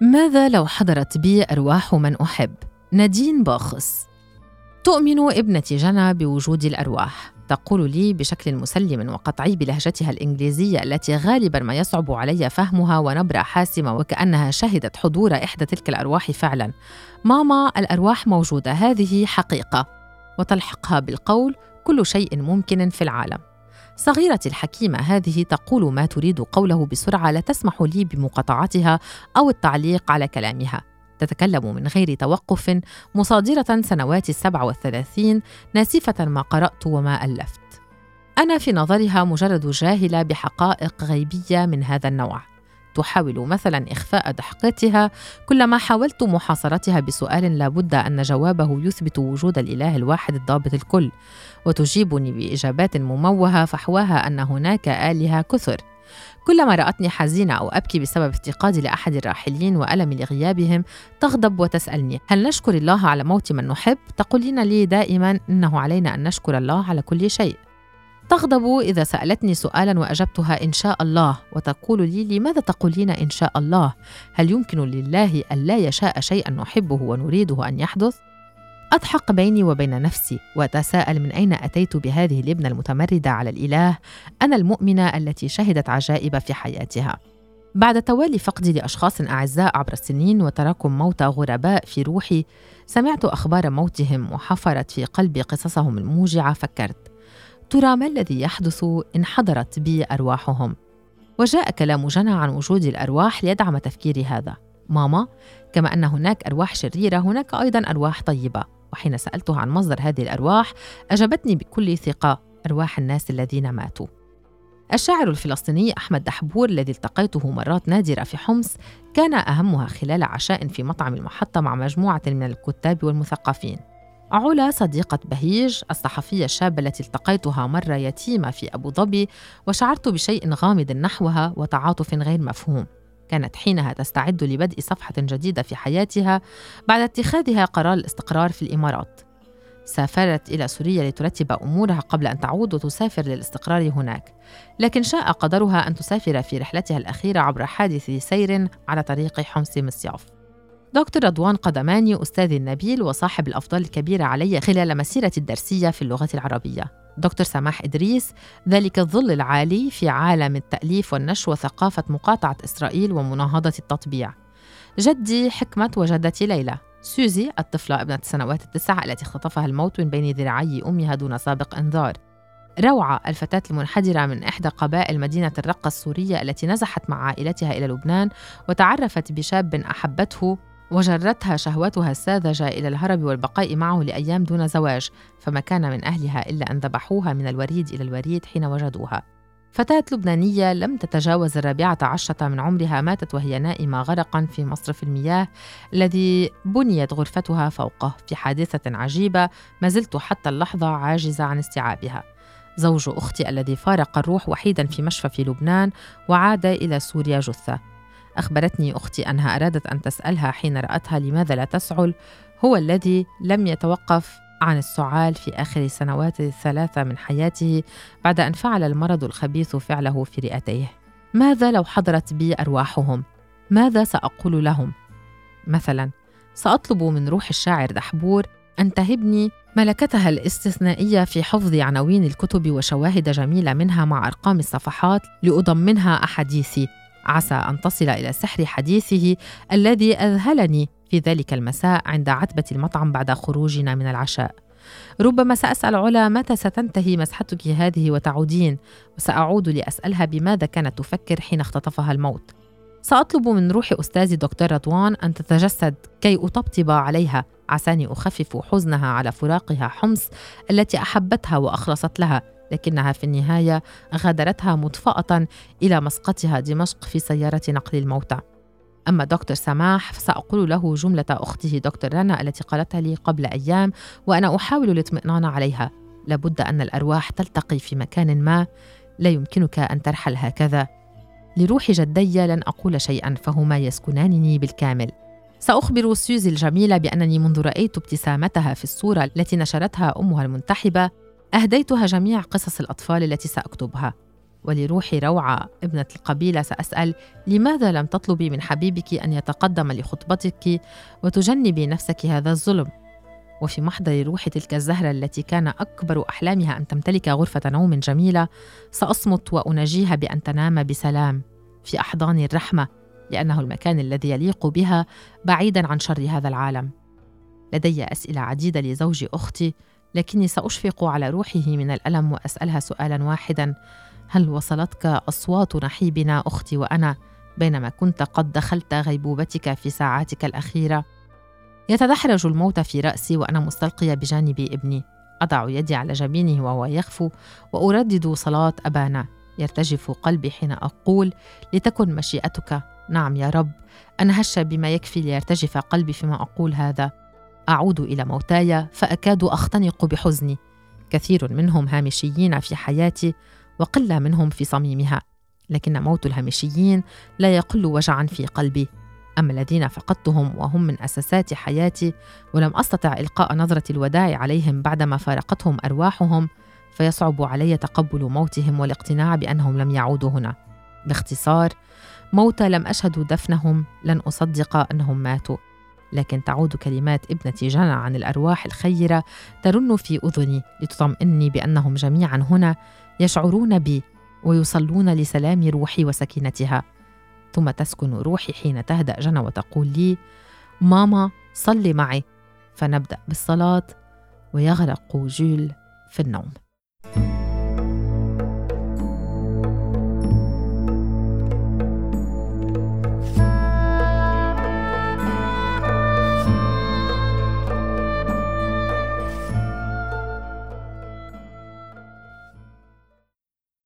ماذا لو حضرت بي أرواح من أحب؟ نادين باخص. تؤمن ابنتي جنى بوجود الأرواح. تقول لي بشكل مسلم وقطعي بلهجتها الإنجليزية التي غالبا ما يصعب علي فهمها ونبرة حاسمة وكأنها شهدت حضور إحدى تلك الأرواح فعلا. ماما الأرواح موجودة. هذه حقيقة. وتلحقها بالقول كل شيء ممكن في العالم. صغيرتي الحكيمة هذه تقول ما تريد قوله بسرعة لا تسمح لي بمقاطعتها أو التعليق على كلامها تتكلم من غير توقف مصادرة سنوات السبع والثلاثين ناسفة ما قرأت وما ألفت. أنا في نظرها مجرد جاهلة بحقائق غيبية من هذا النوع. تحاول مثلا إخفاء ضحكتها كلما حاولت محاصرتها بسؤال لا بد أن جوابه يثبت وجود الإله الواحد الضابط الكل وتجيبني بإجابات مموهة فحواها أن هناك آلهة كثر كلما رأتني حزينة أو أبكي بسبب افتقادي لأحد الراحلين وألمي لغيابهم تغضب وتسألني هل نشكر الله على موت من نحب؟ تقولين لي دائما إنه علينا أن نشكر الله على كل شيء تغضب إذا سألتني سؤالا وأجبتها إن شاء الله وتقول لي لماذا تقولين إن شاء الله؟ هل يمكن لله أن لا يشاء شيئا نحبه ونريده أن يحدث؟ أضحك بيني وبين نفسي وأتساءل من أين أتيت بهذه الابنة المتمردة على الإله أنا المؤمنة التي شهدت عجائب في حياتها بعد توالي فقدي لأشخاص أعزاء عبر السنين وتراكم موتى غرباء في روحي سمعت أخبار موتهم وحفرت في قلبي قصصهم الموجعة فكرت ترى ما الذي يحدث إن حضرت بي أرواحهم. وجاء كلام جنى عن وجود الأرواح ليدعم تفكيري هذا. ماما كما أن هناك أرواح شريرة هناك أيضا أرواح طيبة. وحين سألته عن مصدر هذه الأرواح أجابتني بكل ثقة أرواح الناس الذين ماتوا. الشاعر الفلسطيني أحمد دحبور الذي التقيته مرات نادرة في حمص كان أهمها خلال عشاء في مطعم المحطة مع مجموعة من الكتاب والمثقفين. علا صديقة بهيج الصحفية الشابة التي التقيتها مرة يتيمة في أبو ظبي وشعرت بشيء غامض نحوها وتعاطف غير مفهوم. كانت حينها تستعد لبدء صفحة جديدة في حياتها بعد اتخاذها قرار الاستقرار في الإمارات. سافرت إلى سوريا لترتب أمورها قبل أن تعود وتسافر للاستقرار هناك. لكن شاء قدرها أن تسافر في رحلتها الأخيرة عبر حادث سير على طريق حمص مصياف دكتور رضوان قدماني أستاذي النبيل وصاحب الأفضال الكبيرة علي خلال مسيرتي الدرسية في اللغة العربية. دكتور سماح إدريس ذلك الظل العالي في عالم التأليف والنشر وثقافة مقاطعة إسرائيل ومناهضة التطبيع. جدي حكمة وجدتي ليلى. سوزي الطفلة ابنة السنوات التسع التي اختطفها الموت من بين ذراعي أمها دون سابق إنذار. روعة الفتاة المنحدرة من إحدى قبائل مدينة الرقة السورية التي نزحت مع عائلتها إلى لبنان وتعرفت بشاب أحبته وجرتها شهوتها الساذجة إلى الهرب والبقاء معه لأيام دون زواج فما كان من أهلها إلا أن ذبحوها من الوريد إلى الوريد حين وجدوها. فتاة لبنانية لم تتجاوز الرابعة عشرة من عمرها ماتت وهي نائمة غرقا في مصرف المياه الذي بنيت غرفتها فوقه. في حادثة عجيبة ما زلت حتى اللحظة عاجزة عن استيعابها. زوج أختي الذي فارق الروح وحيدا في مشفى في لبنان وعاد إلى سوريا جثة. أخبرتني أختي أنها أرادت أن تسألها حين رأتها لماذا لا تسعل هو الذي لم يتوقف عن السعال في آخر السنوات الثلاثة من حياته بعد أن فعل المرض الخبيث فعله في رئتيه ماذا لو حضرت بي أرواحهم؟ ماذا سأقول لهم؟ مثلا سأطلب من روح الشاعر دحبور أن تهبني ملكتها الاستثنائية في حفظ عناوين الكتب وشواهد جميلة منها مع أرقام الصفحات لأضمنها أحاديثي عسى أن تصل إلى سحر حديثه الذي أذهلني في ذلك المساء عند عتبة المطعم بعد خروجنا من العشاء. ربما سأسأل علا متى ستنتهي مسحتك هذه وتعودين وسأعود لأسألها بماذا كانت تفكر حين اختطفها الموت. سأطلب من روح استاذي دكتور رضوان أن تتجسد كي أطبطب عليها. عساني أخفف حزنها على فراقها حمص التي أحبتها وأخلصت لها. لكنها في النهاية غادرتها مطفاه إلى مسقطها دمشق في سيارة نقل الموتى. أما دكتور سماح فسأقول له جملة أخته دكتور رنا التي قالتها لي قبل أيام وأنا أحاول الاطمئنان عليها. لابد أن الأرواح تلتقي في مكان ما لا يمكنك أن ترحل هكذا. لروح جدي لن أقول شيئا فهما يسكنانني بالكامل. سأخبر سيوزي الجميلة بأنني منذ رأيت ابتسامتها في الصورة التي نشرتها أمها المنتحبة أهديتها جميع قصص الأطفال التي سأكتبها. ولروح روعة ابنة القبيلة سأسأل لماذا لم تطلبي من حبيبك أن يتقدم لخطبتك وتجنبي نفسك هذا الظلم؟ وفي محضر روح تلك الزهرة التي كان أكبر أحلامها أن تمتلك غرفة نوم جميلة سأصمت وأناجيها بأن تنام بسلام في أحضان الرحمة لأنه المكان الذي يليق بها بعيدا عن شر هذا العالم. لدي أسئلة عديدة لزوج أختي لكني سأشفق على روحه من الألم وأسألها سؤالا واحدا. هل وصلتك أصوات نحيبنا أختي وأنا بينما كنت قد دخلت غيبوبتك في ساعاتك الأخيرة؟ يتدحرج الموت في رأسي وأنا مستلقية بجانب ابني. أضع يدي على جبينه وهو يخفو وأردد صلاة أبانا. يرتجف قلبي حين أقول لتكن مشيئتك. نعم يا رب. أنا هش بما يكفي ليرتجف قلبي فيما أقول هذا. أعود إلى موتاي فأكاد أختنق بحزني. كثير منهم هامشيين في حياتي وقلة منهم في صميمها لكن موت الهامشيين لا يقل وجعا في قلبي. أما الذين فقدتهم وهم من أساسات حياتي ولم أستطع إلقاء نظرة الوداع عليهم بعدما فارقتهم أرواحهم فيصعب علي تقبل موتهم والاقتناع بأنهم لم يعودوا هنا. باختصار موتى لم أشهد دفنهم لن أصدق أنهم ماتوا. لكن تعود كلمات ابنتي جنى عن الأرواح الخيرة ترن في أذني لتطمئني بأنهم جميعا هنا يشعرون بي ويصلون لسلام روحي وسكينتها. ثم تسكن روحي حين تهدأ جنى وتقول لي ماما صلي معي. فنبدأ بالصلاة ويغرق جول في النوم.